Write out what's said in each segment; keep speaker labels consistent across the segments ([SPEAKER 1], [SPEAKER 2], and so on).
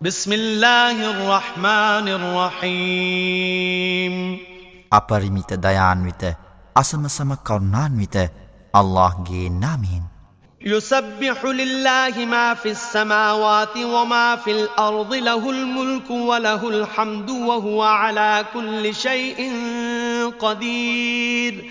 [SPEAKER 1] بسم الله الرحمن الرحيم.
[SPEAKER 2] أبرميت ديان ويت أسم سم كرنان ويت الله جي نامين
[SPEAKER 1] يسبح لله ما في السماوات وما في الأرض له الملك وله الحمد وهو على كل شيء قدير.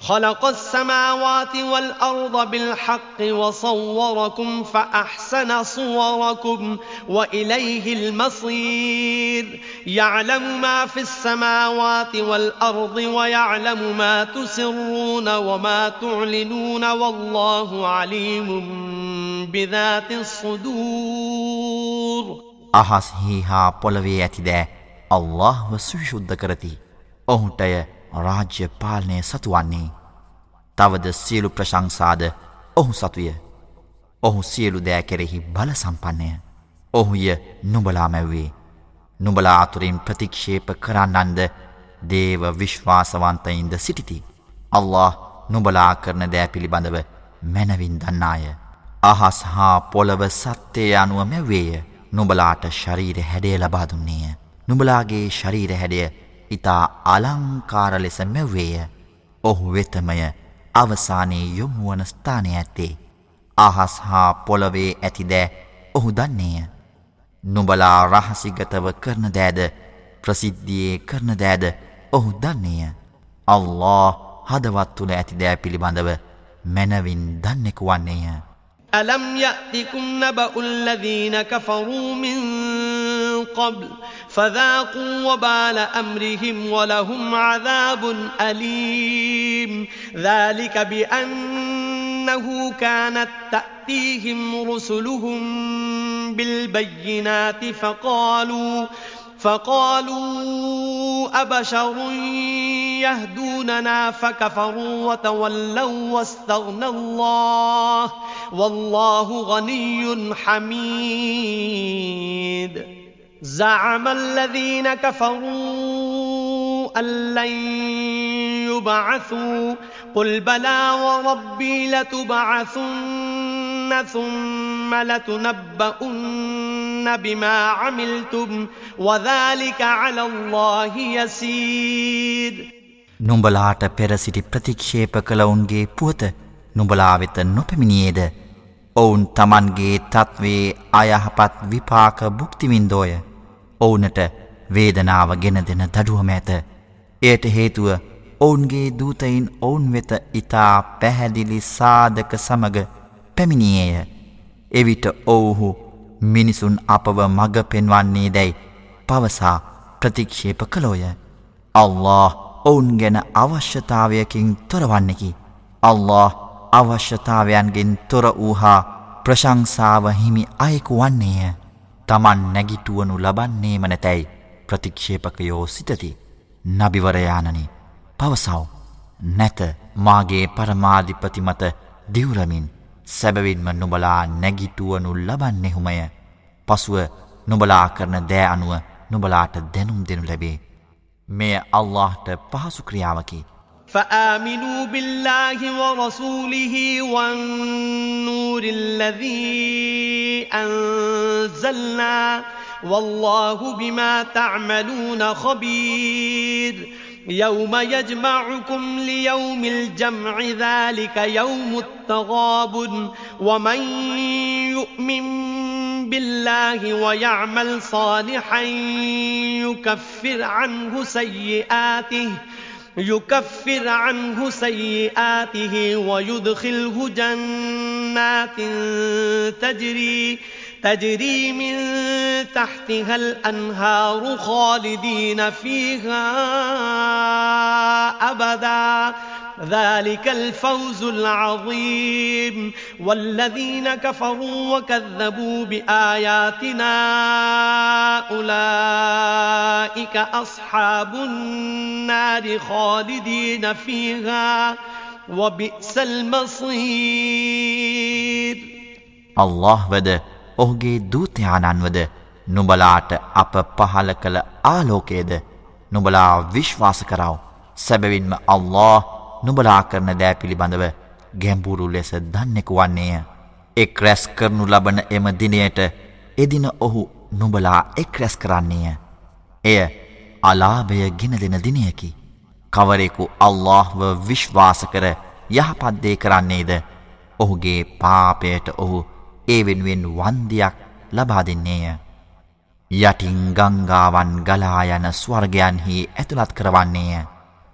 [SPEAKER 1] خلق السماوات والأرض بالحق وصوركم فأحسن صوركم وإليه المصير. يعلم ما في السماوات والأرض ويعلم ما تسرون وما تعلنون والله عليم بذات الصدور.
[SPEAKER 2] අහස්හි හා بولوية الله අල්له සුවිශුද්ධ කරති. ඔහුටය රාජ්‍ය පාලනය සතුවන්නේ. තවද සියලු ප්‍රශංසාද ඔහු සතුය. ඔහු සියලු දෑ කෙරෙහි බල සම්පන්නය. ඔහුය නුබලා මැව්වේ. නුබලා අතුරින් ප්‍රතික්ෂේප කරන්නන්ද දේව විශ්වාසවන්තයින්ද සිටිති. අල්له නුබලා කරන දෑ පිළිබඳව මැනවින් දන්නාය. අහස් හා පොළව සත්‍යය අනුව මැව්වේය. නුබලාට ශරීර හැඩේ ලබාදුන්නේය. නුබලාගේ ශරීර හැඩය ඉතා අලංකාර ලෙස මැව්වේය. ඔහු වෙතමය අවසානයේ යොමුුවන ස්ථානය ඇත්තේ. අහස් හා පොළවේ ඇතිදෑ ඔහු දන්නේය. නුබලා රහසිගතව කරන දෑද ප්‍රසිද්ධියයේ කරන දෑද ඔහු දන්නේය. අල්له හදවත් තුළ ඇතිදෑ පිළිබඳව මැනවින් දන්නෙකු වන්නේය.
[SPEAKER 1] ألم يأتكم نبأ الذين كفروا من قبل فذاقوا وبال أمرهم ولهم عذاب أليم. ذلك بأنه كانت تأتيهم رسلهم بالبينات فقالوا فقالوا أبشر يهدوننا فكفروا وتولوا واستغنى الله والله غني حميد. زعم الذين كفروا أن لن يبعثوا قل بلى وربي لتبعثن ثم لتنبؤن بما عملتم وذلك على الله يسير
[SPEAKER 2] නුඹලාට පෙරසිටි ප්‍රතික්ෂේප කළවුන්ගේ පුවත නුඹලා වෙත නොපැමිණියේද ඔවුන් තමන්ගේ තත්වේ අයහපත් විපාක බුක්තිවින්දෝය ඔවුනට වේදනාව ගෙන දෙන දඩුවම ඇත. එයට හේතුව ඔවුන්ගේ දූතයින් ඔවුන් වෙත ඉතා පැහැදිලි සාධක සමග පැමිණියේය. එවිට ඔවුහු මිනිසුන් අපව මග පෙන්වන්නේ දැයි පවසා ප්‍රතික්ෂේප කළෝය. අල්له ඔවුන් ගැන අවශ්‍යතාවයකින් තොරවන්නකි. අල්له අවශ්‍යතාවයන්ගෙන් තොර වූහා ප්‍රශංසාව හිමි අයෙකු වන්නේය. තමන් නැගිටුවනු ලබන්නේම නැතැයි ප්‍රතික්ෂේපකයෝ සිතති. නබිවරයානනි පවසව්. නැත මාගේ පරමාධිපති මත දිවරමින් සැබවින්ම නුබලා නැගිටුවනු ලබන්නෙහුමය. පසුව නුබලා කරන දෑ අනුව නුබලාට දැනුම් දෙනු ලැබේ. මෙය අල්لهට පහසු ක්‍රියාවකි.
[SPEAKER 1] فآمنوا بالله ورسوله والنور الذي أنزلنا والله بما تعملون خبير يوم يجمعكم ليوم الجمع ذلك يوم التغاب ومن يؤمن بالله ويعمل صالحا يكفر عنه سيئاته يكفر عنه سيئاته ويدخله جنات تجري تجري من تحتها الأنهار خالدين فيها أبداً. ذلك الفوز العظيم. والذين كفروا وكذبوا بآياتنا أولئك أصحاب النار خالدين فيها. وبئس المصير.
[SPEAKER 2] الله වද ඔහුගේ දූතයාණන් වද නුඹලාට අප පහල කළ ආලෝකයේද නුඹලා විශ්වාස කරව. සැබවින්ම අල්ලාහ් නුබලා කරන දෑ පිළිබඳව ගැම්බුරු ලෙස දන්නෙකු වන්නේය. එක් රැස් කරනු ලබන එම දිනයට එදින ඔහු නුබලා එක් රැස් කරන්නේය. එය අලාභය ගෙන දෙන දිනයකි. කවරෙකු අල්لهව විශ්වාස කර යහපත්දේ කරන්නේද ඔහුගේ පාපයට ඔහු ඒ වෙනුවෙන් වන්දියක් ලබා දෙන්නේය. යටින් ගංගාවන් ගලායන ස්වර්ගයන්හි ඇතුළත් කරවන්නේය.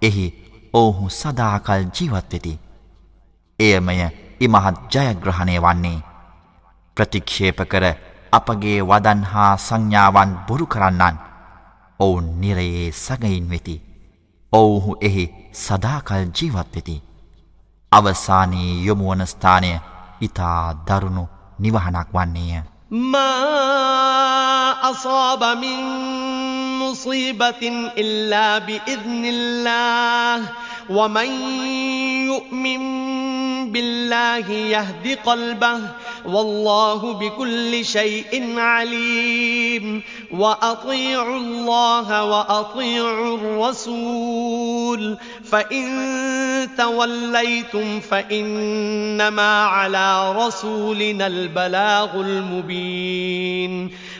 [SPEAKER 2] එහි ඔහු සදාකල් ජීවත්වෙති. එයමය ඉමහත් ජයග්‍රහණය වන්නේ. ප්‍රතික්ෂේප කර අපගේ වදන් හා සංඥාවන් බොරු කරන්නන් ඔවුන් නිරයේ සගයින් වෙති. ඔවුහු එහි සදාකල් ජීවත් වෙති. අවසානයේ යොමුවන ස්ථානය ඉතා දරුණු නිවහනක් වන්නේය.
[SPEAKER 1] ما أصاب من مصيبة إلا بإذن الله ومن يؤمن بالله يهد قلبه والله بكل شيء عليم وأطيعوا الله وأطيعوا الرسول فإن توليتم فإنما على رسولنا البلاغ المبين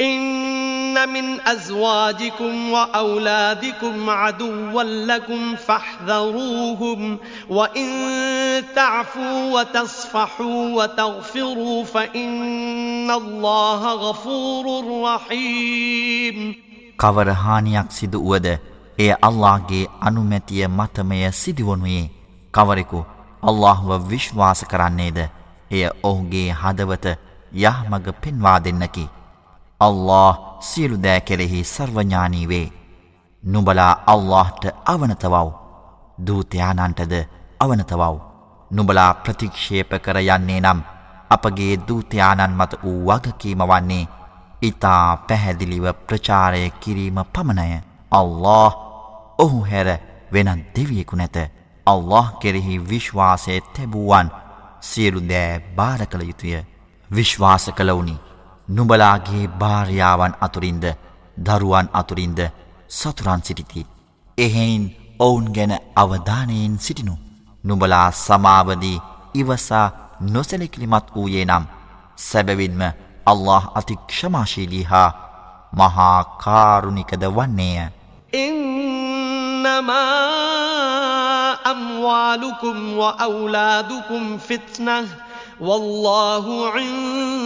[SPEAKER 1] إن من أزواجكم وأولادكم عدوا لكم فاحذروهم وإن تعفوا وتصفحوا وتغفروا فإن الله غفور رحيم.
[SPEAKER 2] කවර හානියක් සිදු වුවද එය අල්ලාහගේ අනුමැතිය මතමය සිදුවනුයේ? කවරෙකු අල්ලාහ්ව විශ්වාස කරන්නේද? එය ඔහුගේ හදවත යහමඟ පෙන්වා දෙන්නකි. අල්له සියලු දෑ කෙරෙහි සර්වඥානී වේ. නුඹලා අල්لهට අවනතවව්. දූතයානන්ටද අවනතවව්. නුඹලා ප්‍රතික්ෂේප කර යන්නේ නම් අපගේ දූතයානන් මත වූ වගකීම වන්නේ ඉතා පැහැදිලිව ප්‍රචාරය කිරීම පමණය. අල්له ඔහු හැර වෙනත් දෙවියෙකු නැත. අල්له කෙරෙහි විශ්වාසය තැබූුවන් සියලු දෑ භාර කළ යුතුය. විශ්වාස කළවුනිි. නුඹලාගේ භාරයාවන් අතුරින්ද දරුවන් අතුරින්ද සතුරන් සිටිති. එහෙයින් ඔවුන් ගැන අවධානයෙන් සිටිනු. නුඹලා සමාවදී ඉවසා නොසැලකිලිමත් වූයේ නම් සැබවින්ම අල්له අතික්ෂමාශීලී හා මහා කාරුණිකද වන්නේය.
[SPEAKER 1] إنما أموالكم وأولادكم فتنة والله عند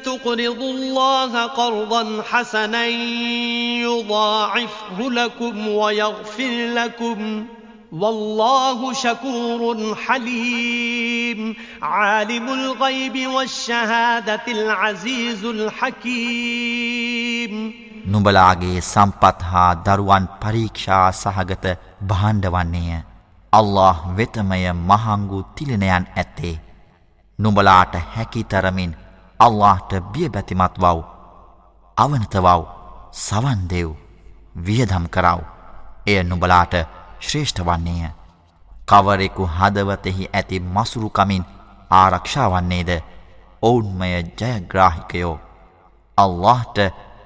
[SPEAKER 1] تقرضوا الله قرضا حسنا يضاعفه لكم ويغفر لكم والله شكور حليم عالم الغيب والشهادة العزيز الحكيم
[SPEAKER 2] නුඹලාගේ සම්පත් හා දරුවන් පරීක්ෂා සහගත භාණ්ඩවන්නේය. අල්له වෙතමය මහංගු තිලිනයන් ඇත්තේ. නුඹලාට හැකි තරමින් අල්لهට බියබැතිමත්වව් අවනතවව් සවන්දෙව් වියදම් කරව්. එය නුබලාට ශ්‍රේෂ්ඨ වන්නේය. කවරෙකු හදවතෙහි ඇති මසුරුකමින් ආරක්ෂාවන්නේද ඔවුන්මය ජයග්‍රාහිකයෝ. අල්لهට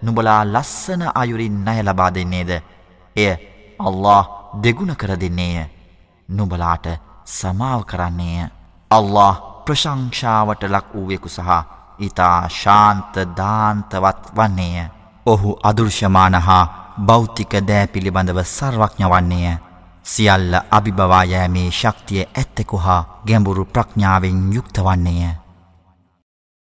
[SPEAKER 2] නුබලා ලස්සන අයුරින් නය ලබා දෙන්නේද? එය අල්له දෙගුණ කර දෙන්නේය. නුබලාට සමාව කරන්නේය. අල්له ප්‍රශංෂාවට ලක් වූවෙකු සහ ඊතා ශාන්ත දාන්තවත් වන්නේය. ඔහු අදෘශ්‍යමාන හා භෞතික දෑ පිළිබඳව සර්වඥ වන්නේය. සියල්ල අභිබවා යෑමේ ශක්තිය ඇත්තෙකු හා ගැඹුරු ප්‍රඥාවෙන් යුක්ත වන්නේය.